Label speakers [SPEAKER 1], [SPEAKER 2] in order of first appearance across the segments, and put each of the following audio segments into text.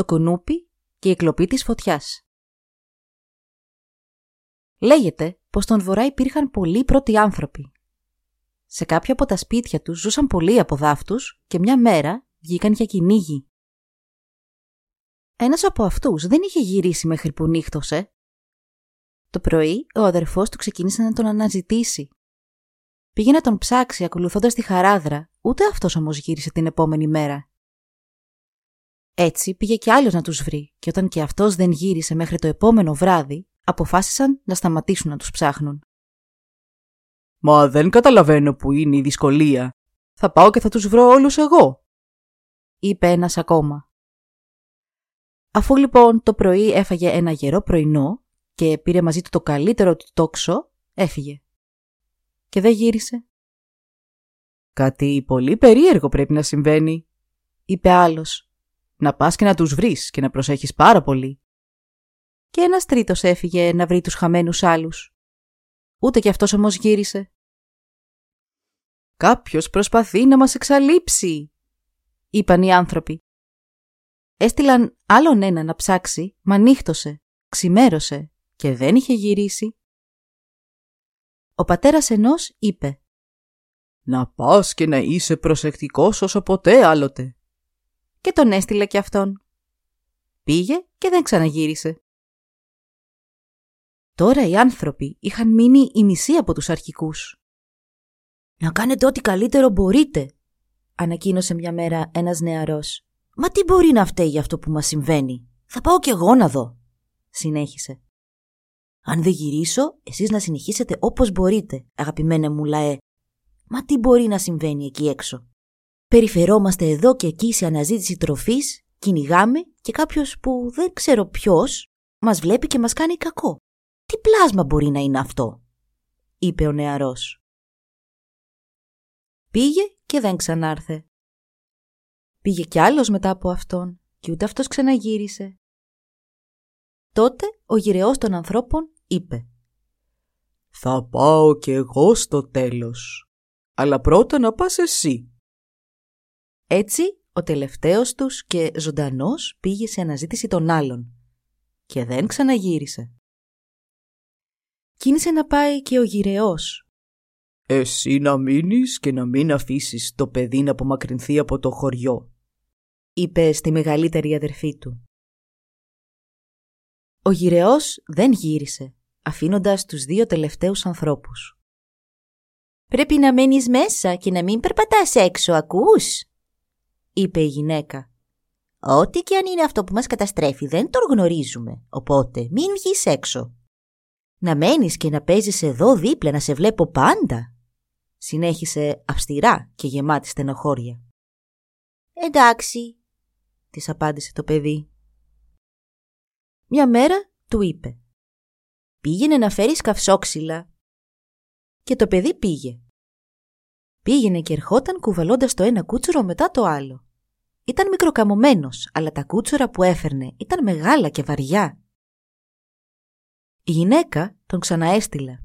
[SPEAKER 1] το κουνούπι και η εκλοπή της φωτιάς. Λέγεται πως στον βορρά υπήρχαν πολλοί πρώτοι άνθρωποι. Σε κάποια από τα σπίτια τους ζούσαν πολλοί από δάφτους και μια μέρα βγήκαν για κυνήγι. Ένας από αυτούς δεν είχε γυρίσει μέχρι που νύχτωσε. Το πρωί ο αδερφός του ξεκίνησε να τον αναζητήσει. Πήγε να τον ψάξει ακολουθώντας τη χαράδρα, ούτε αυτός όμως γύρισε την επόμενη μέρα. Έτσι πήγε κι άλλος να τους βρει και όταν και αυτός δεν γύρισε μέχρι το επόμενο βράδυ, αποφάσισαν να σταματήσουν να τους ψάχνουν.
[SPEAKER 2] Μα δεν καταλαβαίνω που είναι η δυσκολία. Θα πάω και θα τους βρω όλους εγώ.
[SPEAKER 1] Είπε ένας ακόμα. Αφού λοιπόν το πρωί έφαγε ένα γερό πρωινό και πήρε μαζί του το καλύτερο του τόξο, έφυγε. Και δεν γύρισε.
[SPEAKER 2] Κάτι πολύ περίεργο πρέπει να συμβαίνει.
[SPEAKER 1] Είπε άλλος
[SPEAKER 2] να πας και να τους βρεις και να προσέχεις πάρα πολύ.
[SPEAKER 1] Και ένας τρίτος έφυγε να βρει τους χαμένους άλλους. Ούτε κι αυτός όμως γύρισε.
[SPEAKER 2] «Κάποιος προσπαθεί να μας εξαλείψει»,
[SPEAKER 1] είπαν οι άνθρωποι. Έστειλαν άλλον ένα να ψάξει, μα νύχτωσε, ξημέρωσε και δεν είχε γυρίσει. Ο πατέρας ενός είπε
[SPEAKER 2] «Να πας και να είσαι προσεκτικός όσο ποτέ άλλοτε
[SPEAKER 1] και τον έστειλε και αυτόν. Πήγε και δεν ξαναγύρισε. Τώρα οι άνθρωποι είχαν μείνει η μισή από τους αρχικούς. «Να κάνετε ό,τι καλύτερο μπορείτε», ανακοίνωσε μια μέρα ένας νεαρός. «Μα τι μπορεί να φταίει για αυτό που μας συμβαίνει; Θα πάω κι εγώ να δω», συνέχισε. «Αν δεν γυρίσω, εσείς να συνεχίσετε όπως μπορείτε, αγαπημένε μου λαέ. Μα τι μπορεί να συμβαίνει εκεί έξω; Περιφερόμαστε εδώ και εκεί σε αναζήτηση τροφής, κυνηγάμε και κάποιος που δεν ξέρω ποιος μας βλέπει και μας κάνει κακό. Τι πλάσμα μπορεί να είναι αυτό, είπε ο νεαρός. Πήγε και δεν ξανάρθε. Πήγε κι άλλος μετά από αυτόν και ούτε αυτός ξαναγύρισε. Τότε ο γυρεός των ανθρώπων είπε
[SPEAKER 2] «Θα πάω κι εγώ στο τέλος, αλλά πρώτα να πας εσύ».
[SPEAKER 1] Έτσι, ο τελευταίος τους και ζωντανός πήγε σε αναζήτηση των άλλων και δεν ξαναγύρισε. Κίνησε να πάει και ο γυρεός.
[SPEAKER 2] «Εσύ να μείνεις και να μην αφήσεις το παιδί να απομακρυνθεί από το χωριό»,
[SPEAKER 1] είπε στη μεγαλύτερη αδερφή του. Ο γυρεός δεν γύρισε, αφήνοντας τους δύο τελευταίους ανθρώπους. «Πρέπει να μένεις μέσα και να μην περπατάς έξω, ακούς» είπε η γυναίκα. Ό,τι και αν είναι αυτό που μας καταστρέφει δεν το γνωρίζουμε, οπότε μην βγεις έξω. Να μένεις και να παίζεις εδώ δίπλα να σε βλέπω πάντα, συνέχισε αυστηρά και γεμάτη στενοχώρια. Εντάξει, της απάντησε το παιδί. Μια μέρα του είπε «Πήγαινε να φέρεις καυσόξυλα». Και το παιδί πήγε. Πήγαινε και ερχόταν κουβαλώντας το ένα κούτσουρο μετά το άλλο. Ήταν μικροκαμωμένος, αλλά τα κούτσουρα που έφερνε ήταν μεγάλα και βαριά. Η γυναίκα τον ξαναέστειλε.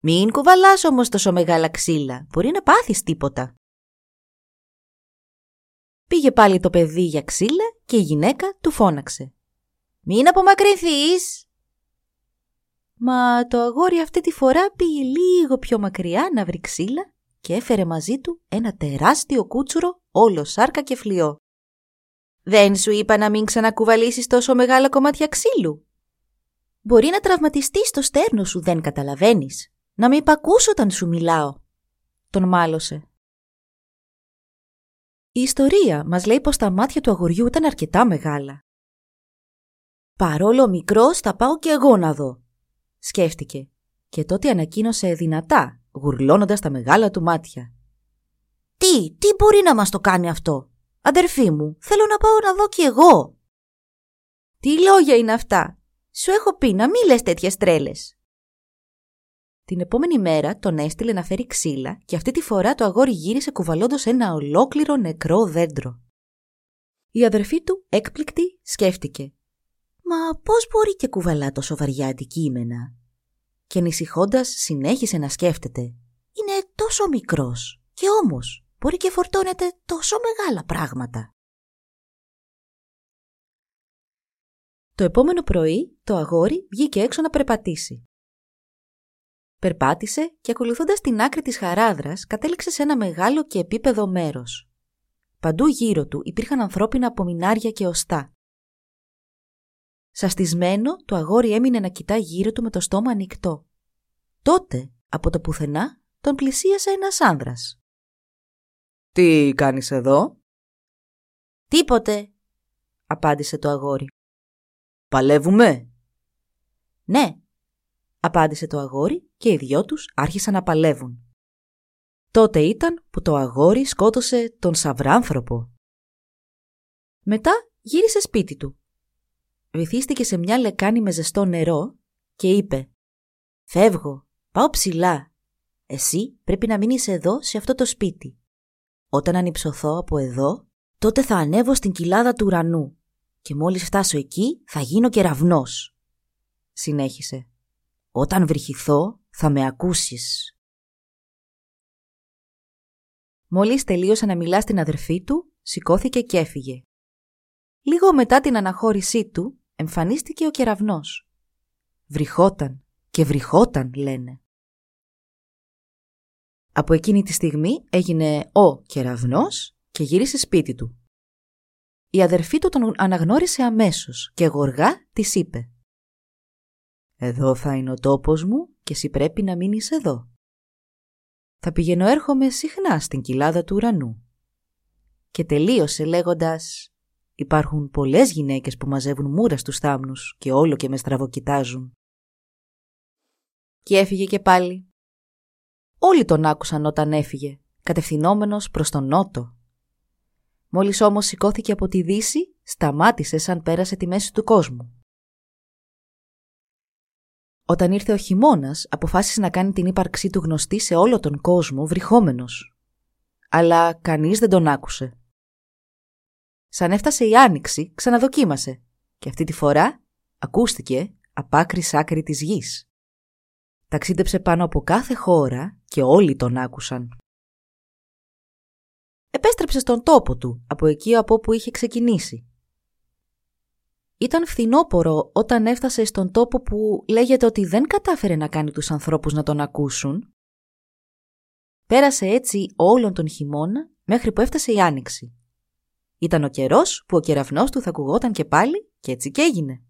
[SPEAKER 1] «Μην κουβαλάς όμως τόσο μεγάλα ξύλα, μπορεί να πάθεις τίποτα». Πήγε πάλι το παιδί για ξύλα και η γυναίκα του φώναξε. «Μην απομακρυνθείς!» Μα το αγόρι αυτή τη φορά πήγε λίγο πιο μακριά να βρει ξύλα και έφερε μαζί του ένα τεράστιο κούτσουρο όλο σάρκα και φλοιό. «Δεν σου είπα να μην ξανακουβαλήσεις τόσο μεγάλα κομμάτια ξύλου» Μπορεί να τραυματιστείς το στέρνο σου, δεν καταλαβαίνεις. Να μην υπακούς όταν σου μιλάω. Τον μάλωσε. Η ιστορία μας λέει πως τα μάτια του αγοριού ήταν αρκετά μεγάλα. Παρόλο μικρός θα πάω και εγώ να δω, σκέφτηκε και τότε ανακοίνωσε δυνατά γουρλώνοντας τα μεγάλα του μάτια. «Τι, τι μπορεί να μας το κάνει αυτό. Αδερφή μου, θέλω να πάω να δω κι εγώ». Τι λόγια είναι αυτά. Σου έχω πει να μην λες τέτοιες τρέλες. Την επόμενη μέρα τον έστειλε να φέρει ξύλα και αυτή τη φορά το αγόρι γύρισε κουβαλώντας ένα ολόκληρο νεκρό δέντρο. Η αδερφή του, έκπληκτη, σκέφτηκε. «Μα πώς μπορεί και κουβαλά τόσο βαριά αντικείμενα» και ανησυχώντας συνέχισε να σκέφτεται. «Είναι τόσο μικρός και όμως μπορεί και φορτώνεται τόσο μεγάλα πράγματα». Το επόμενο πρωί το αγόρι βγήκε έξω να περπατήσει. Περπάτησε και ακολουθώντας την άκρη της χαράδρας κατέληξε σε ένα μεγάλο και επίπεδο μέρος. Παντού γύρω του υπήρχαν ανθρώπινα απομεινάρια και οστά. Σαστισμένο, το αγόρι έμεινε να κοιτά γύρω του με το στόμα ανοιχτό. Τότε, από το πουθενά, τον πλησίασε ένας άνδρας.
[SPEAKER 2] «Τι κάνεις εδώ»
[SPEAKER 1] «Τίποτε», απάντησε το αγόρι.
[SPEAKER 2] «Παλεύουμε»
[SPEAKER 1] «Ναι», απάντησε το αγόρι και οι δυο τους άρχισαν να παλεύουν. Τότε ήταν που το αγόρι σκότωσε τον σαβράνθρωπο. Μετά γύρισε σπίτι του. Βυθίστηκε σε μια λεκάνη με ζεστό νερό και είπε «Φεύγω, πάω ψηλά. Εσύ πρέπει να μείνεις εδώ σε αυτό το σπίτι. Όταν ανυψωθώ από εδώ, τότε θα ανέβω στην κοιλάδα του ουρανού και μόλις φτάσω εκεί θα γίνω κεραυνός». Συνέχισε «Όταν βρυχηθώ θα με ακούσεις». Μόλις τελείωσε να μιλά στην αδερφή του, σηκώθηκε και έφυγε. Λίγο μετά την αναχώρησή του, εμφανίστηκε ο κεραυνός. Βρυχόταν και βρυχόταν, λένε. Από εκείνη τη στιγμή έγινε ο κεραυνός και γύρισε σπίτι του. Η αδερφή του τον αναγνώρισε αμέσως και γοργά της είπε «Εδώ θα είναι ο τόπος μου και εσύ πρέπει να μείνεις εδώ» θα πηγαίνω έρχομαι συχνά στην κοιλάδα του ουρανού. Και τελείωσε λέγοντας «Υπάρχουν πολλές γυναίκες που μαζεύουν μούρα στους θάμνους και όλο και με στραβοκοιτάζουν». Και έφυγε και πάλι. Όλοι τον άκουσαν όταν έφυγε, κατευθυνόμενος προς τον νότο. Μόλις όμως σηκώθηκε από τη δύση, σταμάτησε σαν πέρασε τη μέση του κόσμου. Όταν ήρθε ο χειμώνας, αποφάσισε να κάνει την ύπαρξή του γνωστή σε όλο τον κόσμο βρυχόμενο. Αλλά κανείς δεν τον άκουσε. Σαν έφτασε η άνοιξη, ξαναδοκίμασε και αυτή τη φορά ακούστηκε απ' άκρη σ' άκρη της γης. Ταξίδεψε πάνω από κάθε χώρα και όλοι τον άκουσαν. Επέστρεψε στον τόπο του, από εκεί από όπου είχε ξεκινήσει ήταν φθινόπορο όταν έφτασε στον τόπο που λέγεται ότι δεν κατάφερε να κάνει τους ανθρώπους να τον ακούσουν. Πέρασε έτσι όλον τον χειμώνα μέχρι που έφτασε η άνοιξη. Ήταν ο καιρός που ο κεραυνός του θα ακουγόταν και πάλι και έτσι και έγινε.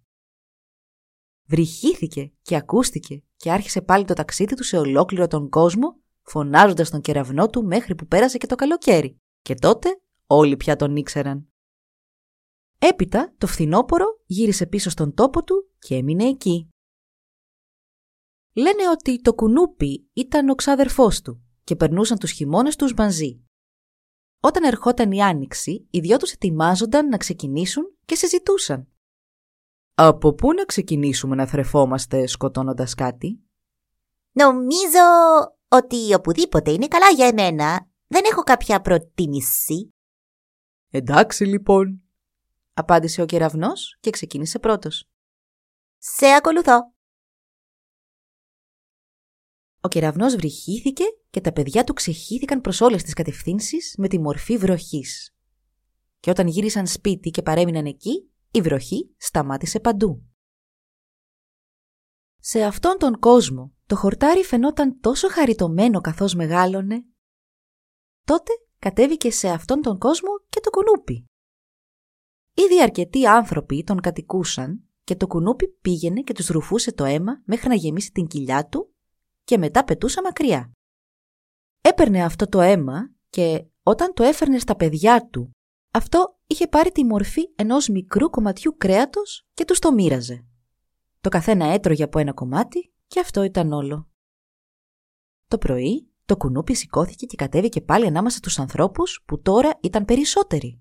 [SPEAKER 1] Βρυχήθηκε και ακούστηκε και άρχισε πάλι το ταξίδι του σε ολόκληρο τον κόσμο, φωνάζοντας τον κεραυνό του μέχρι που πέρασε και το καλοκαίρι. Και τότε όλοι πια τον ήξεραν. Έπειτα, το φθινόπορο γύρισε πίσω στον τόπο του και έμεινε εκεί. Λένε ότι το κουνούπι ήταν ο ξάδερφός του και περνούσαν τους χειμώνες τους μαζί. Όταν ερχόταν η άνοιξη, οι δυο τους ετοιμάζονταν να ξεκινήσουν και συζητούσαν. «Από πού να ξεκινήσουμε να θρεφόμαστε σκοτώνοντας κάτι»
[SPEAKER 3] «Νομίζω ότι οπουδήποτε είναι καλά για εμένα. Δεν έχω κάποια προτίμηση».
[SPEAKER 2] «Εντάξει λοιπόν»,
[SPEAKER 1] απάντησε ο κεραυνός και ξεκίνησε πρώτος.
[SPEAKER 3] Σε ακολουθώ.
[SPEAKER 1] Ο κεραυνός βρυχήθηκε και τα παιδιά του ξεχύθηκαν προς όλες τις κατευθύνσεις με τη μορφή βροχής. Και όταν γύρισαν σπίτι και παρέμειναν εκεί, η βροχή σταμάτησε παντού. Σε αυτόν τον κόσμο το χορτάρι φαινόταν τόσο χαριτωμένο καθώς μεγάλωνε. Τότε κατέβηκε σε αυτόν τον κόσμο και το κουνούπι. Ήδη αρκετοί άνθρωποι τον κατοικούσαν και το κουνούπι πήγαινε και τους ρουφούσε το αίμα μέχρι να γεμίσει την κοιλιά του και μετά πετούσε μακριά. Έπαιρνε αυτό το αίμα και όταν το έφερνε στα παιδιά του, αυτό είχε πάρει τη μορφή ενός μικρού κομματιού κρέατος και τους το μοίραζε. Το καθένα έτρωγε από ένα κομμάτι και αυτό ήταν όλο. Το πρωί το κουνούπι σηκώθηκε και κατέβηκε πάλι ανάμεσα στους ανθρώπους που τώρα ήταν περισσότεροι.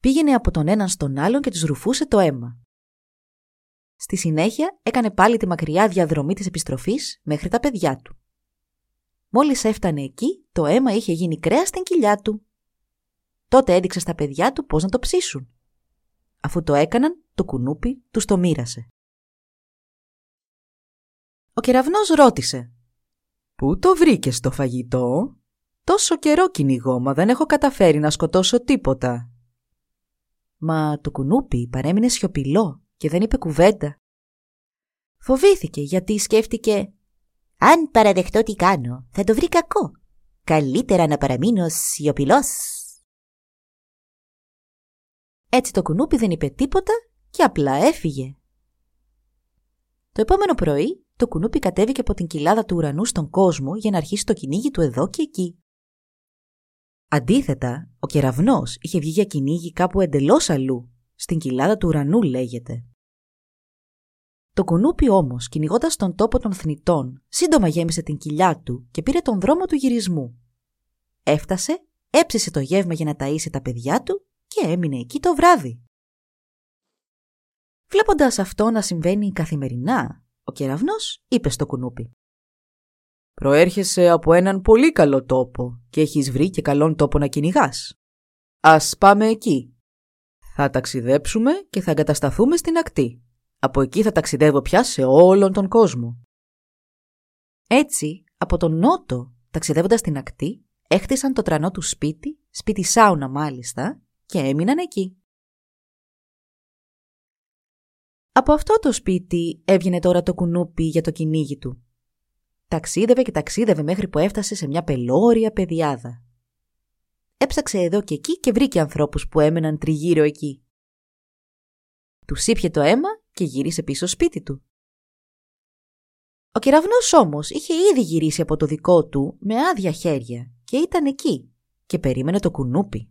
[SPEAKER 1] πήγαινε από τον έναν στον άλλον και τους ρουφούσε το αίμα. Στη συνέχεια έκανε πάλι τη μακριά διαδρομή της επιστροφής μέχρι τα παιδιά του. Μόλις έφτανε εκεί, το αίμα είχε γίνει κρέα στην κοιλιά του. Τότε έδειξε στα παιδιά του πώς να το ψήσουν. Αφού το έκαναν, το κουνούπι τους το μοίρασε. Ο κεραυνός ρώτησε
[SPEAKER 2] «Πού το βρήκες το φαγητό» Τόσο καιρό κυνηγώ, μα δεν έχω καταφέρει να σκοτώσω τίποτα.
[SPEAKER 1] Μα το κουνούπι παρέμεινε σιωπηλό και δεν είπε κουβέντα. Φοβήθηκε γιατί σκέφτηκε
[SPEAKER 3] «Αν παραδεχτώ τι κάνω, θα το βρει κακό. Καλύτερα να παραμείνω σιωπηλός.
[SPEAKER 1] Έτσι το κουνούπι δεν είπε τίποτα και απλά έφυγε. Το επόμενο πρωί το κουνούπι κατέβηκε από την κοιλάδα του ουρανού στον κόσμο για να αρχίσει το κυνήγι του εδώ και εκεί. Αντίθετα, ο κεραυνός είχε βγει για κυνήγι κάπου εντελώς αλλού, στην κοιλάδα του ουρανού λέγεται. Το κουνούπι όμως, κυνηγώντας τον τόπο των θνητών, σύντομα γέμισε την κοιλιά του και πήρε τον δρόμο του γυρισμού. Έφτασε, έψησε το γεύμα για να ταΐσει τα παιδιά του και έμεινε εκεί το βράδυ. Βλέποντας αυτό να συμβαίνει καθημερινά, ο κεραυνός είπε στο κουνούπι.
[SPEAKER 2] Προέρχεσαι από έναν πολύ καλό τόπο και έχεις βρει και καλόν τόπο να κυνηγάς. Ας πάμε εκεί. Θα ταξιδέψουμε και θα εγκατασταθούμε στην ακτή. Από εκεί θα ταξιδεύω πια σε όλον τον κόσμο.
[SPEAKER 1] Έτσι, από τον νότο, ταξιδεύοντας στην ακτή, έχτισαν το τρανό του σπίτι, σπίτι σάουνα μάλιστα, και έμειναν εκεί. Από αυτό το σπίτι έβγαινε τώρα το κουνούπι για το κυνήγι του. Ταξίδευε και ταξίδευε μέχρι που έφτασε σε μια πελώρια πεδιάδα. Έψαξε εδώ και εκεί και βρήκε ανθρώπους που έμεναν τριγύρω εκεί. Τους ήπια το αίμα και γύρισε πίσω σπίτι του. Ο κεραυνός όμως είχε ήδη γυρίσει από το δικό του με άδεια χέρια και ήταν εκεί και περίμενε το κουνούπι.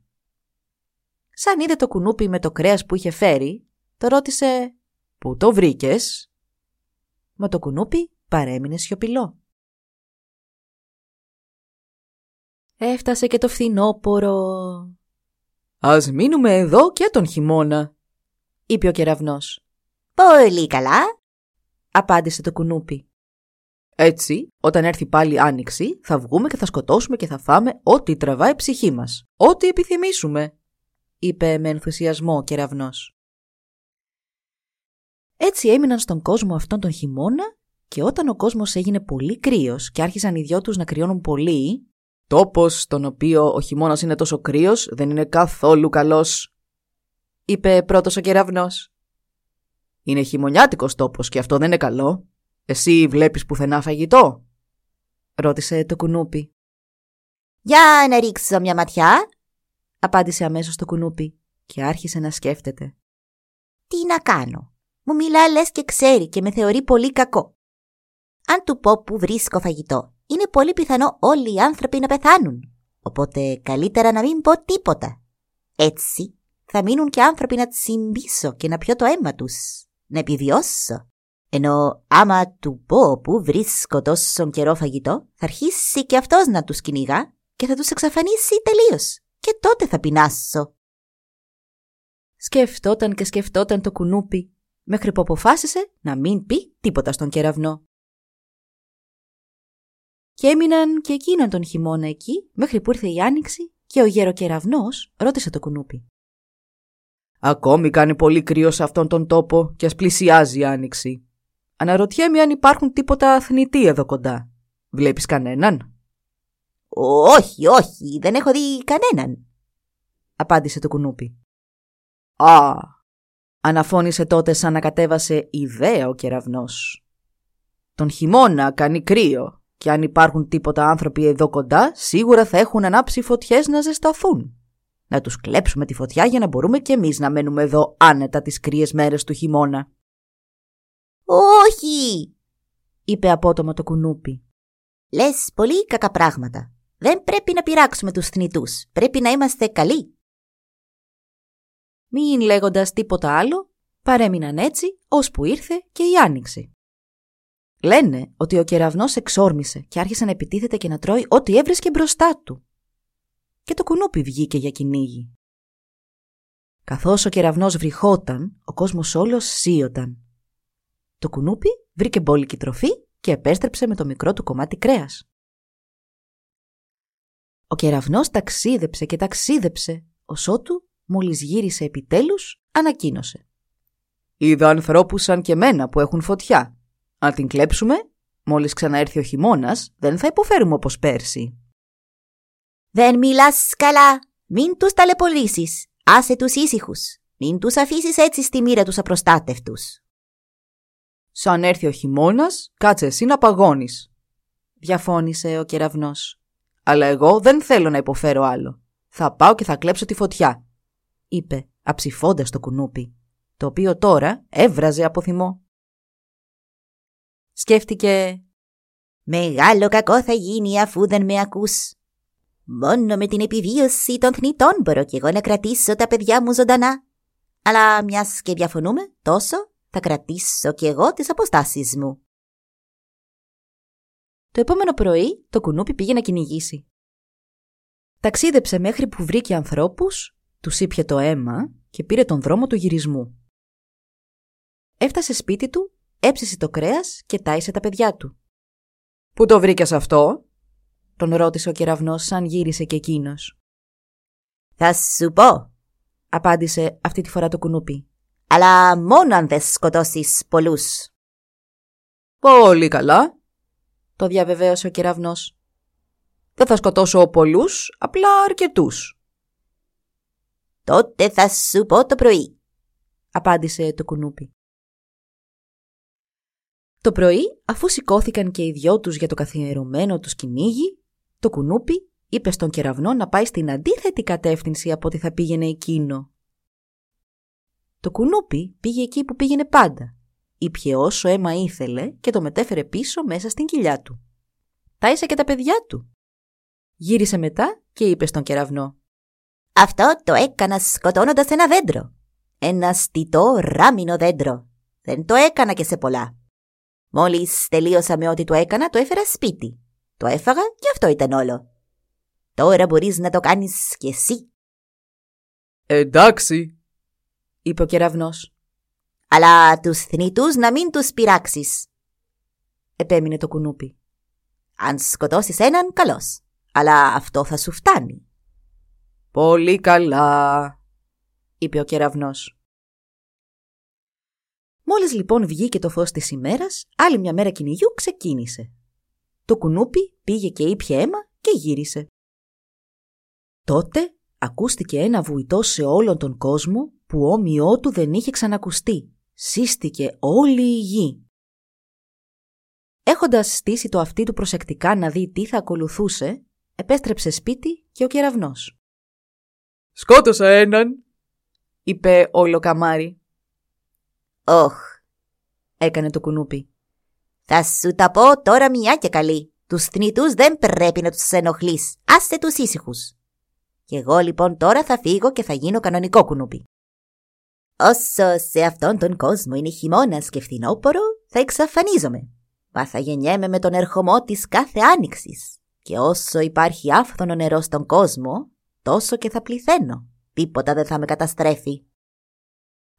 [SPEAKER 1] Σαν είδε το κουνούπι με το κρέας που είχε φέρει, το ρώτησε «Πού το βρήκες» Μα το κουνούπι παρέμεινε σιωπηλό. Έφτασε και το φθινόπορο.
[SPEAKER 2] «Ας μείνουμε εδώ και τον χειμώνα»,
[SPEAKER 1] είπε ο κεραυνός.
[SPEAKER 3] «Πολύ καλά»,
[SPEAKER 1] απάντησε το κουνούπι.
[SPEAKER 2] Έτσι, όταν έρθει πάλι άνοιξη, θα βγούμε και θα σκοτώσουμε και θα φάμε ό,τι τραβάει η ψυχή μας. Ό,τι επιθυμήσουμε, είπε με ενθουσιασμό ο κεραυνός.
[SPEAKER 1] Έτσι έμειναν στον κόσμο αυτόν τον χειμώνα και όταν ο κόσμος έγινε πολύ κρύος και άρχισαν οι δυο τους να κρυώνουν πολύ,
[SPEAKER 2] «Τόπος στον οποίο ο χειμώνας είναι τόσο κρύος δεν είναι καθόλου καλός», είπε πρώτος ο κεραυνός. «Είναι χειμωνιάτικος τόπος και αυτό δεν είναι καλό. Εσύ βλέπεις πουθενά φαγητό» ρώτησε το κουνούπι.
[SPEAKER 3] «Για να ρίξω μια ματιά»,
[SPEAKER 1] απάντησε αμέσως το κουνούπι και άρχισε να σκέφτεται.
[SPEAKER 3] «Τι να κάνω; Μου μιλά λες και ξέρει και με θεωρεί πολύ κακό. Αν του πω που βρίσκω φαγητό, είναι πολύ πιθανό όλοι οι άνθρωποι να πεθάνουν. Οπότε καλύτερα να μην πω τίποτα. Έτσι θα μείνουν και άνθρωποι να τσιμπήσω και να πιω το αίμα τους. Να επιβιώσω. Ενώ άμα του πω που βρίσκω τόσο καιρό φαγητό, θα αρχίσει και αυτός να τους κυνηγά και θα τους εξαφανίσει τελείως. Και τότε θα πεινάσω.
[SPEAKER 1] Σκεφτόταν και σκεφτόταν το κουνούπι, μέχρι που αποφάσισε να μην πει τίποτα στον κεραυνό. Και έμειναν και εκείνον τον χειμώνα εκεί, μέχρι που ήρθε η άνοιξη και ο γεροκεραυνός ρώτησε το κουνούπι.
[SPEAKER 2] Ακόμη κάνει πολύ κρύο σε αυτόν τον τόπο και ας πλησιάζει η άνοιξη. Αναρωτιέμαι αν υπάρχουν τίποτα αθνητοί εδώ κοντά. Βλέπεις κανέναν;
[SPEAKER 3] Όχι, όχι, δεν έχω δει κανέναν,
[SPEAKER 1] απάντησε το κουνούπι.
[SPEAKER 2] Α, αναφώνησε τότε σαν να κατέβασε ιδέα ο κεραυνός. Τον χειμώνα κάνει κρύο και αν υπάρχουν τίποτα άνθρωποι εδώ κοντά, σίγουρα θα έχουν ανάψει φωτιές να ζεσταθούν. Να τους κλέψουμε τη φωτιά για να μπορούμε κι εμείς να μένουμε εδώ άνετα τις κρύες μέρες του χειμώνα.
[SPEAKER 3] Όχι,
[SPEAKER 1] είπε απότομα το κουνούπι.
[SPEAKER 3] Λες πολύ κακά πράγματα. Δεν πρέπει να πειράξουμε τους θνητούς. Πρέπει να είμαστε καλοί.
[SPEAKER 1] Μην λέγοντας τίποτα άλλο, παρέμειναν έτσι, ώσπου ήρθε και η άνοιξη. Λένε ότι ο κεραυνός εξόρμησε και άρχισε να επιτίθεται και να τρώει ό,τι έβρισκε μπροστά του. Και το κουνούπι βγήκε για κυνήγι.
[SPEAKER 2] Καθώς ο κεραυνός βρυχόταν, ο κόσμος όλος σύωταν. Το κουνούπι βρήκε μπόλικη τροφή και επέστρεψε με το μικρό του κομμάτι κρέας. Ο κεραυνός ταξίδεψε και ταξίδεψε, ως ότου, μόλις γύρισε επιτέλους, ανακοίνωσε. Είδα ανθρώπους σαν και μένα που έχουν φωτιά. Αν την κλέψουμε, μόλις ξαναέρθει ο χειμώνας, δεν θα υποφέρουμε όπως πέρσι.
[SPEAKER 3] Δεν μιλάς καλά. Μην τους ταλαιπωρήσεις. Άσε τους ήσυχους. Μην τους αφήσεις έτσι στη μοίρα τους απροστάτευτους.
[SPEAKER 2] Σαν έρθει ο χειμώνας, κάτσε εσύ να παγώνεις. Διαφώνησε ο κεραυνός. Αλλά εγώ δεν θέλω να υποφέρω άλλο. Θα πάω και θα κλέψω τη φωτιά, είπε αψηφώντας το κουνούπι, το οποίο τώρα έβραζε από θυμό. Σκέφτηκε
[SPEAKER 3] «Μεγάλο κακό θα γίνει αφού δεν με ακούς. Μόνο με την επιβίωση των θνητών μπορώ κι εγώ να κρατήσω τα παιδιά μου ζωντανά. Αλλά μιας και διαφωνούμε τόσο, θα κρατήσω κι εγώ τις αποστάσεις μου».
[SPEAKER 1] Το επόμενο πρωί το κουνούπι πήγε να κυνηγήσει. Ταξίδεψε μέχρι που βρήκε ανθρώπους, τους ήπια το αίμα και πήρε τον δρόμο του γυρισμού. Έφτασε σπίτι του, έψησε το κρέας και τάισε τα παιδιά του.
[SPEAKER 2] «Πού το βρήκες αυτό» τον ρώτησε ο κεραυνός σαν γύρισε και εκείνος.
[SPEAKER 3] «Θα σου πω»,
[SPEAKER 1] απάντησε αυτή τη φορά το κουνούπι.
[SPEAKER 3] «Αλλά μόνο αν δεν σκοτώσεις πολλούς».
[SPEAKER 2] «Πολύ καλά»,
[SPEAKER 1] το διαβεβαίωσε ο κεραυνός.
[SPEAKER 2] Δεν θα σκοτώσω πολλούς, απλά αρκετούς.
[SPEAKER 3] Τότε θα σου πω το πρωί,
[SPEAKER 1] απάντησε το κουνούπι. Το πρωί, αφού σηκώθηκαν και οι δυο τους για το καθιερωμένο τους κυνήγι, το κουνούπι είπε στον κεραυνό να πάει στην αντίθετη κατεύθυνση από ό,τι θα πήγαινε εκείνο. Το κουνούπι πήγε εκεί που πήγαινε πάντα. Ήπιε όσο αίμα ήθελε και το μετέφερε πίσω μέσα στην κοιλιά του. Τάισε και τα παιδιά του. Γύρισε μετά και είπε στον κεραυνό.
[SPEAKER 3] Αυτό το έκανα σκοτώνοντας ένα δέντρο. Ένα στιτό ράμινο δέντρο. Δεν το έκανα και σε πολλά. Μόλις τελείωσα με ό,τι το έκανα, το έφερα σπίτι. Το έφαγα και αυτό ήταν όλο. Τώρα μπορείς να το κάνεις κι εσύ.
[SPEAKER 2] Εντάξει,
[SPEAKER 1] είπε ο κεραυνός.
[SPEAKER 3] Αλλά τους θνητούς να μην τους πειράξεις.
[SPEAKER 1] Επέμεινε το κουνούπι.
[SPEAKER 3] Αν σκοτώσεις έναν, καλώς. Αλλά αυτό θα σου φτάνει.
[SPEAKER 2] Πολύ καλά,
[SPEAKER 1] είπε ο κεραυνός. Μόλις λοιπόν βγήκε το φως της ημέρας, άλλη μια μέρα κυνηγιού ξεκίνησε. Το κουνούπι πήγε και ήπια αίμα και γύρισε. Τότε ακούστηκε ένα βουητό σε όλον τον κόσμο που όμοιό του δεν είχε ξανακουστεί. Σύστηκε όλη η γη. Έχοντας στήσει το αυτί του προσεκτικά να δει τι θα ακολουθούσε, επέστρεψε σπίτι και ο κεραυνός.
[SPEAKER 2] «Σκότωσα έναν», είπε όλο καμάρι.
[SPEAKER 3] «Όχ»,
[SPEAKER 1] έκανε το κουνούπι.
[SPEAKER 3] «Θα σου τα πω τώρα μια και καλή. Τους θνητούς δεν πρέπει να τους ενοχλείς. Άστε τους ήσυχους. Κι εγώ λοιπόν τώρα θα φύγω και θα γίνω κανονικό κουνούπι. Όσο σε αυτόν τον κόσμο είναι χειμώνας και φθινόπορο, θα εξαφανίζομαι. Μα θα γεννιέμαι με τον ερχομό της κάθε άνοιξης. Και όσο υπάρχει άφθονο νερό στον κόσμο, τόσο και θα πληθαίνω. Τίποτα δεν θα με καταστρέφει.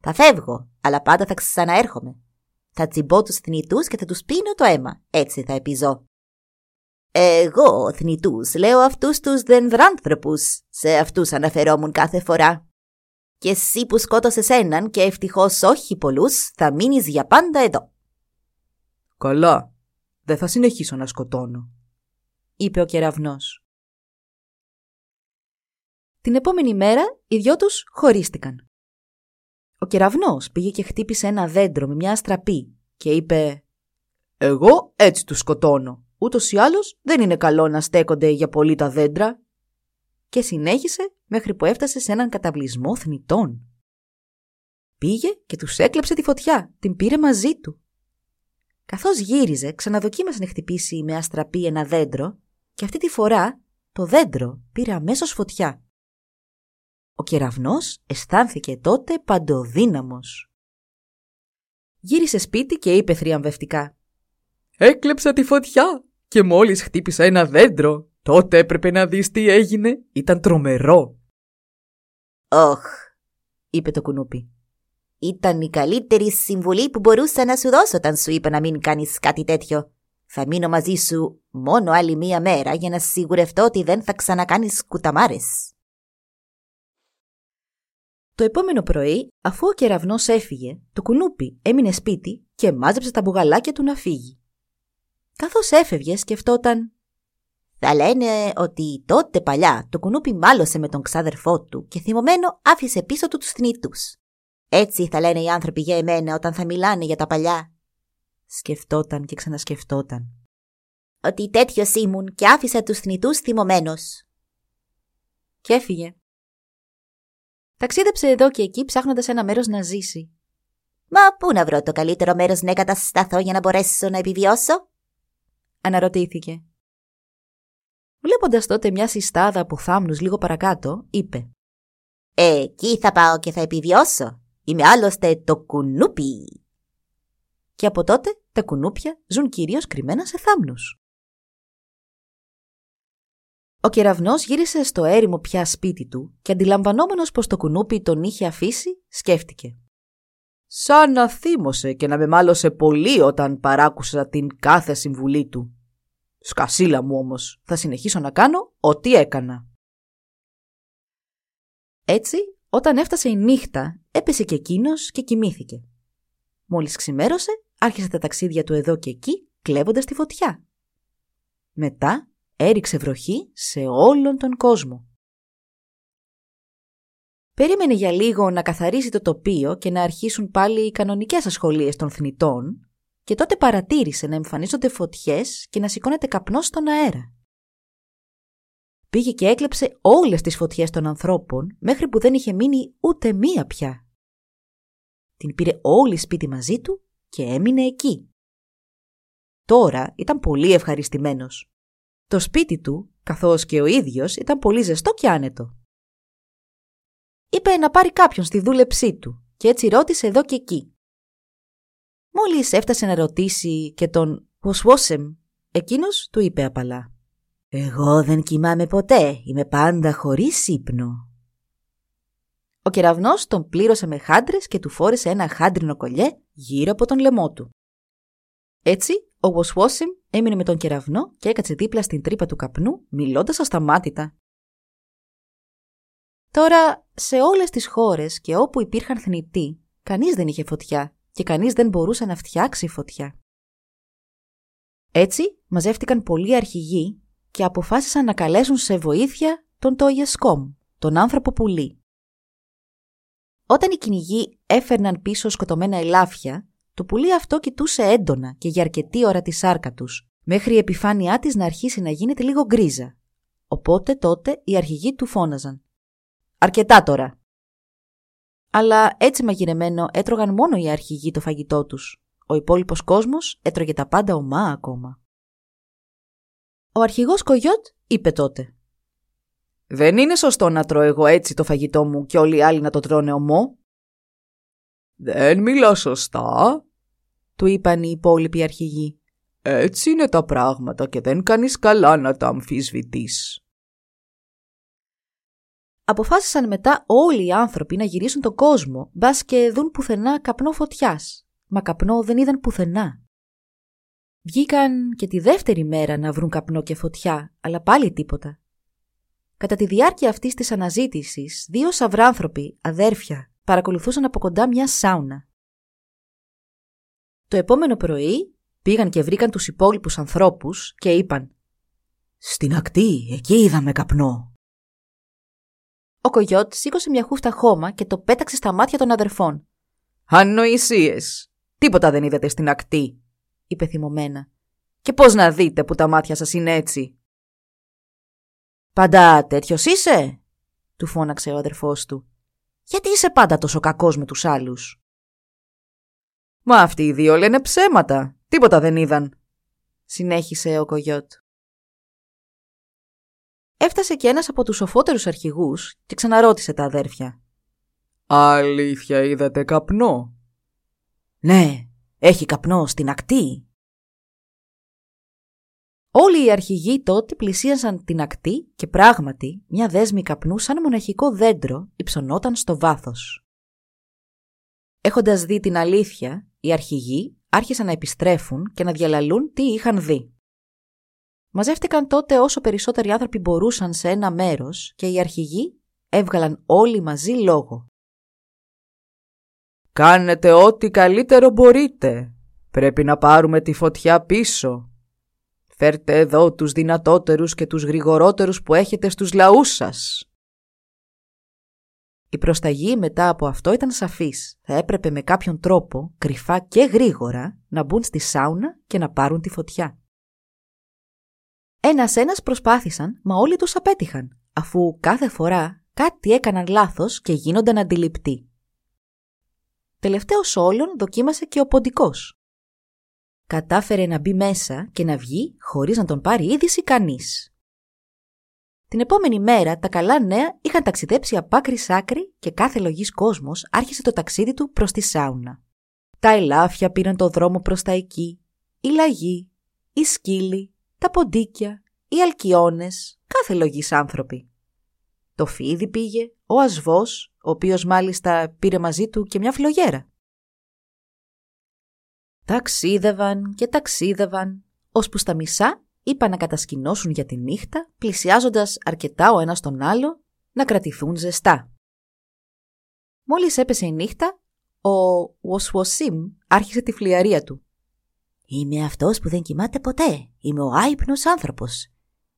[SPEAKER 3] Θα φεύγω, αλλά πάντα θα ξαναέρχομαι. Θα τσιμπώ τους θνητούς και θα τους πίνω το αίμα. Έτσι θα επιζώ. Εγώ, θνητούς, λέω αυτούς τους δενδράνθρωπους. Σε αυτούς αναφερόμουν κάθε φορά. Και εσύ που σκότωσες έναν και ευτυχώς όχι πολλούς, θα μείνεις για πάντα εδώ.
[SPEAKER 2] Καλά. Δεν θα συνεχίσω να σκοτώνω,
[SPEAKER 1] είπε ο κεραυνός. Την επόμενη μέρα οι δυο τους χωρίστηκαν. Ο κεραυνός πήγε και χτύπησε ένα δέντρο με μια αστραπή και είπε
[SPEAKER 2] «Εγώ έτσι τους σκοτώνω. Ούτως ή άλλως δεν είναι καλό να στέκονται για πολύ τα δέντρα».
[SPEAKER 1] Και συνέχισε μέχρι που έφτασε σε έναν καταβλισμό θνητών. Πήγε και τους έκλεψε τη φωτιά, την πήρε μαζί του. Καθώς γύριζε, ξαναδοκίμασε να χτυπήσει με αστραπή ένα δέντρο και αυτή τη φορά το δέντρο πήρε αμέσως φωτιά. Ο κεραυνός αισθάνθηκε τότε παντοδύναμος. Γύρισε σπίτι και είπε θριαμβευτικά
[SPEAKER 2] «Έκλεψα τη φωτιά και μόλις χτύπησα ένα δέντρο. Τότε έπρεπε να δεις τι έγινε. Ήταν τρομερό».
[SPEAKER 3] «Όχ»,
[SPEAKER 1] είπε το κουνούπι.
[SPEAKER 3] Ήταν η καλύτερη συμβουλή που μπορούσα να σου δώσω όταν σου είπα να μην κάνεις κάτι τέτοιο. Θα μείνω μαζί σου μόνο άλλη μία μέρα για να σιγουρευτώ ότι δεν θα ξανακάνεις κουταμάρες.
[SPEAKER 1] Το επόμενο πρωί, αφού ο κεραυνός έφυγε, το κουνούπι έμεινε σπίτι και μάζεψε τα μπουγαλάκια του να φύγει. Καθώς έφευγε σκεφτόταν
[SPEAKER 3] Θα λένε ότι τότε παλιά το κουνούπι μάλωσε με τον ξάδερφό του και θυμωμένο άφησε πίσω του τους θνήτους. Έτσι θα λένε οι άνθρωποι για εμένα όταν θα μιλάνε για τα παλιά.
[SPEAKER 1] Σκεφτόταν και ξανασκεφτόταν.
[SPEAKER 3] Ότι τέτοιος ήμουν και άφησα τους θνητούς θυμωμένος.
[SPEAKER 1] Και έφυγε. Ταξίδεψε εδώ και εκεί ψάχνοντας ένα μέρος να ζήσει.
[SPEAKER 3] Μα πού να βρω το καλύτερο μέρος να εγκατασταθώ για να μπορέσω να επιβιώσω,
[SPEAKER 1] αναρωτήθηκε. Βλέποντας τότε μια συστάδα από θάμνους λίγο παρακάτω, είπε:
[SPEAKER 3] Εκεί θα πάω και θα επιβιώσω. Είμαι άλλωστε το κουνούπι.
[SPEAKER 1] Και από τότε τα κουνούπια ζουν κυρίως κρυμμένα σε θάμνους. Ο κεραυνός γύρισε στο έρημο πια σπίτι του και αντιλαμβανόμενος πως το κουνούπι τον είχε αφήσει, σκέφτηκε.
[SPEAKER 2] Σαν να θύμωσε και να με μάλωσε πολύ όταν παράκουσα την κάθε συμβουλή του. Σκασίλα μου όμως, θα συνεχίσω να κάνω ό,τι έκανα.
[SPEAKER 1] Έτσι, όταν έφτασε η νύχτα, έπεσε και εκείνος και κοιμήθηκε. Μόλις ξημέρωσε, άρχισε τα ταξίδια του εδώ και εκεί, κλέβοντας τη φωτιά. Μετά έριξε βροχή σε όλον τον κόσμο. Περίμενε για λίγο να καθαρίσει το τοπίο και να αρχίσουν πάλι οι κανονικές ασχολίες των θνητών και τότε παρατήρησε να εμφανίζονται φωτιές και να σηκώνεται καπνός στον αέρα. Πήγε και έκλεψε όλες τις φωτιές των ανθρώπων μέχρι που δεν είχε μείνει ούτε μία πια. Την πήρε όλη σπίτι μαζί του και έμεινε εκεί. Τώρα ήταν πολύ ευχαριστημένος. Το σπίτι του, καθώς και ο ίδιος, ήταν πολύ ζεστό και άνετο. Είπε να πάρει κάποιον στη δούλεψή του και έτσι ρώτησε εδώ και εκεί. Μόλις έφτασε να ρωτήσει και τον Ποσβόσεμ, εκείνος του είπε απαλά.
[SPEAKER 3] «Εγώ δεν κοιμάμαι ποτέ, είμαι πάντα χωρίς ύπνο».
[SPEAKER 1] Ο κεραυνός τον πλήρωσε με χάντρες και του φόρεσε ένα χάντρινο κολλιέ γύρω από τον λαιμό του. Έτσι, ο Βοσβόσιμ έμεινε με τον κεραυνό και έκατσε δίπλα στην τρύπα του καπνού, μιλώντας ασταμάτητα. Τώρα, σε όλες τις χώρες και όπου υπήρχαν θνητοί, κανείς δεν είχε φωτιά και κανείς δεν μπορούσε να φτιάξει φωτιά. Έτσι, μαζεύτηκαν πολλοί αρχηγοί και αποφάσισαν να καλέσουν σε βοήθεια τον Τόγιασκόμ, τον άνθρωπο πουλί. Όταν οι κυνηγοί έφερναν πίσω σκοτωμένα ελάφια, το πουλί αυτό κοιτούσε έντονα και για αρκετή ώρα τη σάρκα τους, μέχρι η επιφάνειά της να αρχίσει να γίνεται λίγο γκρίζα. Οπότε τότε οι αρχηγοί του φώναζαν. «Αρκετά τώρα!» Αλλά έτσι μαγειρεμένο έτρωγαν μόνο οι αρχηγοί το φαγητό τους. Ο υπόλοιπος κόσμος έτρωγε τα πάντα ομά ακόμα. Ο αρχηγός Κογιότ είπε τότε.
[SPEAKER 2] «Δεν είναι σωστό να τρώω εγώ έτσι το φαγητό μου και όλοι οι άλλοι να το τρώνε ομό». «Δεν μιλά σωστά»,
[SPEAKER 1] του είπαν οι υπόλοιποι αρχηγοί.
[SPEAKER 2] Έτσι είναι τα πράγματα και δεν κάνεις καλά να τα αμφισβητείς.
[SPEAKER 1] Αποφάσισαν μετά όλοι οι άνθρωποι να γυρίσουν τον κόσμο, μπας και δουν πουθενά καπνό φωτιάς. Μα καπνό δεν είδαν πουθενά. Βγήκαν και τη δεύτερη μέρα να βρουν καπνό και φωτιά, αλλά πάλι τίποτα. Κατά τη διάρκεια αυτής της αναζήτησης, δύο σαυράνθρωποι, αδέρφια, παρακολουθούσαν από κοντά μια σάουνα. Το επόμενο πρωί πήγαν και βρήκαν τους υπόλοιπους ανθρώπους και είπαν
[SPEAKER 2] «Στην ακτή, εκεί είδαμε καπνό».
[SPEAKER 1] Ο Κογιότ σήκωσε μια χούφτα χώμα και το πέταξε στα μάτια των αδερφών.
[SPEAKER 2] «Ανοησίες! Τίποτα δεν είδατε στην ακτή», είπε θυμωμένα. «Και πώς να δείτε που τα μάτια σας είναι έτσι».
[SPEAKER 3] «Πάντα τέτοιος είσαι»,
[SPEAKER 1] του φώναξε ο αδερφός του.
[SPEAKER 3] «Γιατί είσαι πάντα τόσο κακός με τους άλλους».
[SPEAKER 2] Μα αυτοί οι δύο λένε ψέματα. Τίποτα δεν είδαν. Συνέχισε ο Κογιότ.
[SPEAKER 1] Έφτασε και ένας από τους σοφότερους αρχηγούς και ξαναρώτησε τα αδέρφια.
[SPEAKER 2] Αλήθεια είδατε καπνό;
[SPEAKER 3] Ναι, έχει καπνό στην ακτή.
[SPEAKER 1] Όλοι οι αρχηγοί τότε πλησίασαν την ακτή και πράγματι μια δέσμη καπνού σαν μοναχικό δέντρο υψωνόταν στο βάθος. Έχοντας δει την αλήθεια, οι αρχηγοί άρχισαν να επιστρέφουν και να διαλαλούν τι είχαν δει. Μαζεύτηκαν τότε όσο περισσότεροι άνθρωποι μπορούσαν σε ένα μέρος και οι αρχηγοί έβγαλαν όλοι μαζί λόγο. «Κάνετε ό,τι καλύτερο μπορείτε. Πρέπει να πάρουμε τη φωτιά πίσω. Φέρτε εδώ τους δυνατότερους και τους γρηγορότερους που έχετε στους λαούς σας». Η προσταγή μετά από αυτό ήταν σαφής. Θα έπρεπε με κάποιον τρόπο, κρυφά και γρήγορα, να μπουν στη σάουνα και να πάρουν τη φωτιά. Ένας-ένας προσπάθησαν, μα όλοι τους απέτυχαν, αφού κάθε φορά κάτι έκαναν λάθος και γίνονταν αντιληπτοί. Τελευταίος όλων δοκίμασε και ο ποντικός. Κατάφερε να μπει μέσα και να βγει χωρίς να τον πάρει είδηση κανείς. Την επόμενη μέρα τα καλά νέα είχαν ταξιδέψει από άκρη σ' άκρη και κάθε λογής κόσμος άρχισε το ταξίδι του προς τη σάουνα. Τα ελάφια πήραν το δρόμο προς τα εκεί, οι λαγοί, οι σκύλοι, τα ποντίκια, οι αλκιόνες, κάθε λογής άνθρωποι. Το φίδι πήγε, ο ασβός, ο οποίος μάλιστα πήρε μαζί του και μια φλογέρα. Ταξίδευαν και ταξίδευαν, ώσπου στα μισά είπαν να κατασκηνώσουν για τη νύχτα, πλησιάζοντας αρκετά ο ένας τον άλλο, να κρατηθούν ζεστά. Μόλις έπεσε η νύχτα, ο Οσουοσίμ άρχισε τη φλιαρία του.
[SPEAKER 4] «Είμαι αυτός που δεν κοιμάται ποτέ. Είμαι ο άϊπνος άνθρωπος.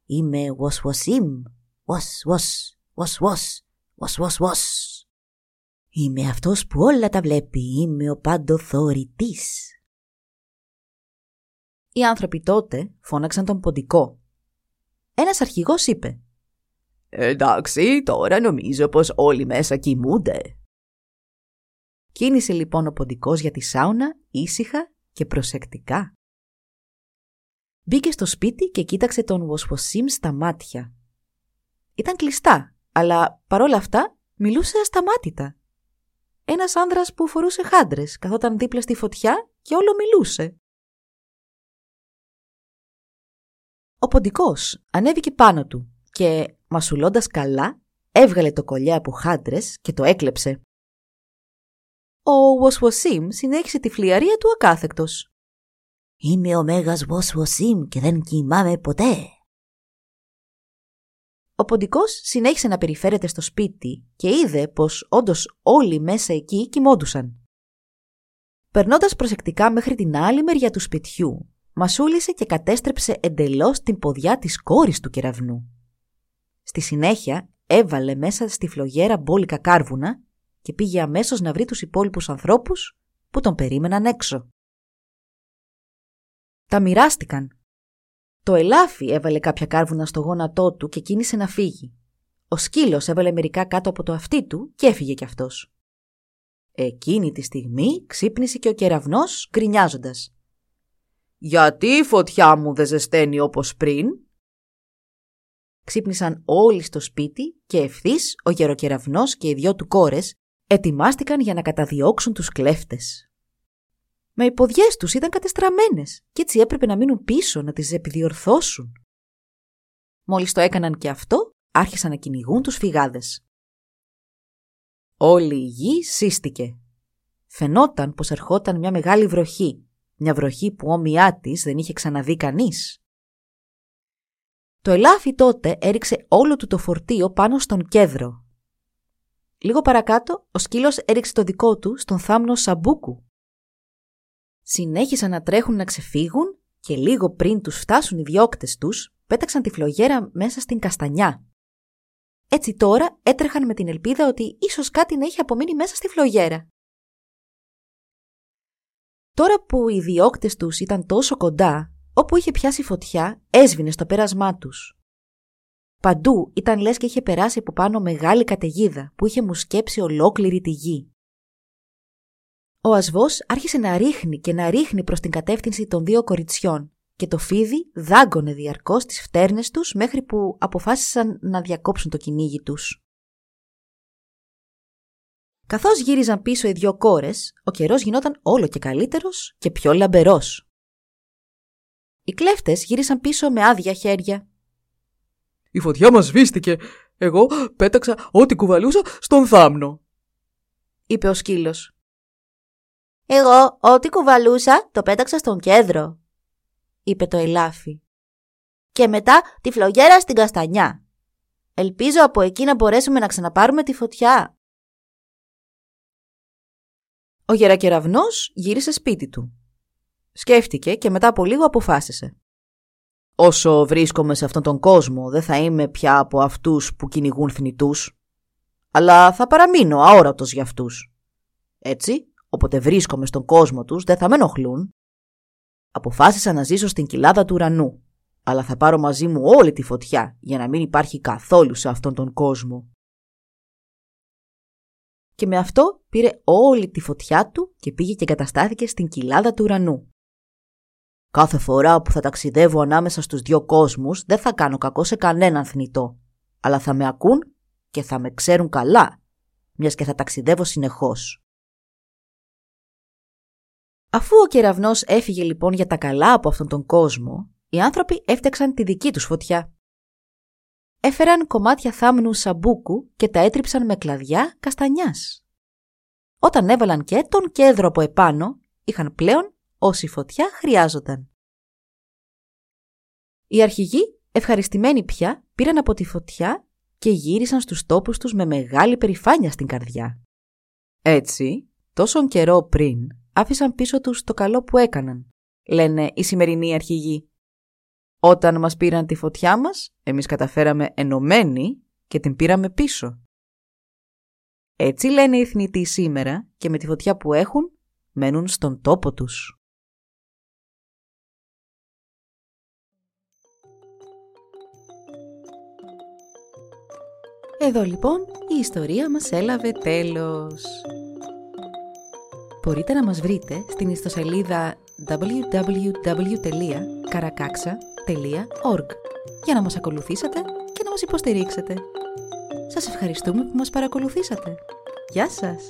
[SPEAKER 4] Είμαι Οσουοσίμ. Ος, ος, ος, ος, ος, ος, ος. Είμαι αυτός που όλα τα βλέπει. Είμαι ο παντοθωρητής.
[SPEAKER 1] Οι άνθρωποι τότε φώναξαν τον ποντικό. Ένας αρχηγός είπε «Εντάξει, τώρα νομίζω πως όλοι μέσα κοιμούνται». Κίνησε λοιπόν ο ποντικός για τη σάουνα ήσυχα και προσεκτικά. Μπήκε στο σπίτι και κοίταξε τον Βοσφοσίμ στα μάτια. Ήταν κλειστά, αλλά παρόλα αυτά μιλούσε ασταμάτητα. Ένας άνδρας που φορούσε χάντρες, καθόταν δίπλα στη φωτιά και όλο μιλούσε. Ο ποντικός ανέβηκε πάνω του και, μασουλώντας καλά, έβγαλε το κολλιά από χάντρες και το έκλεψε. Ο Βοσβοσίμ συνέχισε τη φλιαρία του ακάθεκτος.
[SPEAKER 4] «Είμαι ο Μέγας Βοσβοσίμ και δεν κοιμάμαι ποτέ».
[SPEAKER 1] Ο ποντικός συνέχισε να περιφέρεται στο σπίτι και είδε πως όντως όλοι μέσα εκεί κοιμόντουσαν. Περνώντας προσεκτικά μέχρι την άλλη μεριά του σπιτιού, μασούλησε και κατέστρεψε εντελώς την ποδιά της κόρης του κεραυνού. Στη συνέχεια έβαλε μέσα στη φλογέρα μπόλικα κάρβουνα και πήγε αμέσως να βρει τους υπόλοιπους ανθρώπους που τον περίμεναν έξω. Τα μοιράστηκαν. Το ελάφι έβαλε κάποια κάρβουνα στο γόνατό του και κίνησε να φύγει. Ο σκύλος έβαλε μερικά κάτω από το αυτί του και έφυγε κι αυτός. Εκείνη τη στιγμή ξύπνησε και ο κεραυνός γκρινιάζοντας. «Γιατί η φωτιά μου δεν ζεσταίνει όπως πριν» Ξύπνησαν όλοι στο σπίτι και ευθύς ο γεροκεραυνός και οι δυο του κόρες ετοιμάστηκαν για να καταδιώξουν τους κλέφτες. Μα οι ποδιές τους ήταν κατεστραμμένες και έτσι έπρεπε να μείνουν πίσω να τις επιδιορθώσουν. Μόλις το έκαναν και αυτό, άρχισαν να κυνηγούν τους φυγάδες. Όλη η γη σύστηκε. Φαινόταν πως ερχόταν μια μεγάλη βροχή μια βροχή που όμοιά της δεν είχε ξαναδεί κανείς. Το ελάφι τότε έριξε όλο του το φορτίο πάνω στον κέδρο. Λίγο παρακάτω, ο σκύλος έριξε το δικό του στον θάμνο Σαμπούκου. Συνέχισαν να τρέχουν να ξεφύγουν και λίγο πριν τους φτάσουν οι διώκτες τους, πέταξαν τη φλογέρα μέσα στην καστανιά. Έτσι τώρα έτρεχαν με την ελπίδα ότι ίσως κάτι να είχε απομείνει μέσα στη φλογέρα. Τώρα που οι διώκτες τους ήταν τόσο κοντά, όπου είχε πιάσει φωτιά, έσβηνε στο πέρασμά τους. Παντού ήταν λες και είχε περάσει από πάνω μεγάλη καταιγίδα που είχε μουσκέψει ολόκληρη τη γη. Ο ασβός άρχισε να ρίχνει και να ρίχνει προς την κατεύθυνση των δύο κοριτσιών και το φίδι δάγκωνε διαρκώς τις φτέρνες τους μέχρι που αποφάσισαν να διακόψουν το κυνήγι τους. Καθώς γύριζαν πίσω οι δυο κόρες, ο καιρός γινόταν όλο και καλύτερος και πιο λαμπερός. Οι κλέφτες γύρισαν πίσω με άδεια χέρια.
[SPEAKER 5] Η φωτιά μας σβήστηκε. Εγώ πέταξα ό,τι κουβαλούσα στον θάμνο,
[SPEAKER 1] είπε ο σκύλος.
[SPEAKER 6] Εγώ ό,τι κουβαλούσα το πέταξα στον κέντρο, είπε το ελάφι. Και μετά τη φλογέρα στην καστανιά. Ελπίζω από εκεί να μπορέσουμε να ξαναπάρουμε τη φωτιά.
[SPEAKER 1] Ο γερακεραυνός γύρισε σπίτι του. Σκέφτηκε και μετά από λίγο αποφάσισε. Όσο βρίσκομαι σε αυτόν τον κόσμο δεν θα είμαι πια από αυτούς που κυνηγούν θνητούς, αλλά θα παραμείνω αόρατος για αυτούς. Έτσι, όποτε βρίσκομαι στον κόσμο τους δεν θα με ενοχλούν. Αποφάσισα να ζήσω στην κοιλάδα του ουρανού, αλλά θα πάρω μαζί μου όλη τη φωτιά για να μην υπάρχει καθόλου σε αυτόν τον κόσμο. Και με αυτό πήρε όλη τη φωτιά του και πήγε και εγκαταστάθηκε στην κοιλάδα του ουρανού. Κάθε φορά που θα ταξιδεύω ανάμεσα στους δυο κόσμους δεν θα κάνω κακό σε κανέναν θνητό, αλλά θα με ακούν και θα με ξέρουν καλά, μιας και θα ταξιδεύω συνεχώς. Αφού ο κεραυνός έφυγε λοιπόν για τα καλά από αυτόν τον κόσμο, οι άνθρωποι έφτιαξαν τη δική τους φωτιά. Έφεραν κομμάτια θάμνου σαμπούκου και τα έτριψαν με κλαδιά καστανιάς. Όταν έβαλαν και τον κέντρο από επάνω, είχαν πλέον όση φωτιά χρειάζονταν. Οι αρχηγοί, ευχαριστημένοι πια, πήραν από τη φωτιά και γύρισαν στους τόπους τους με μεγάλη περηφάνεια στην καρδιά. Έτσι, τόσον καιρό πριν, άφησαν πίσω τους το καλό που έκαναν, λένε οι σημερινοί αρχηγοί. Όταν μας πήραν τη φωτιά μας, εμείς καταφέραμε ενωμένοι και την πήραμε πίσω. Έτσι λένε οι θνητοί σήμερα και με τη φωτιά που έχουν μένουν στον τόπο τους. Εδώ λοιπόν η ιστορία μας έλαβε τέλος. Μπορείτε να μας βρείτε στην ιστοσελίδα www.karakaksa.org για να μας ακολουθήσετε και να μας υποστηρίξετε. Σας ευχαριστούμε που μας παρακολουθήσατε. Γεια σας!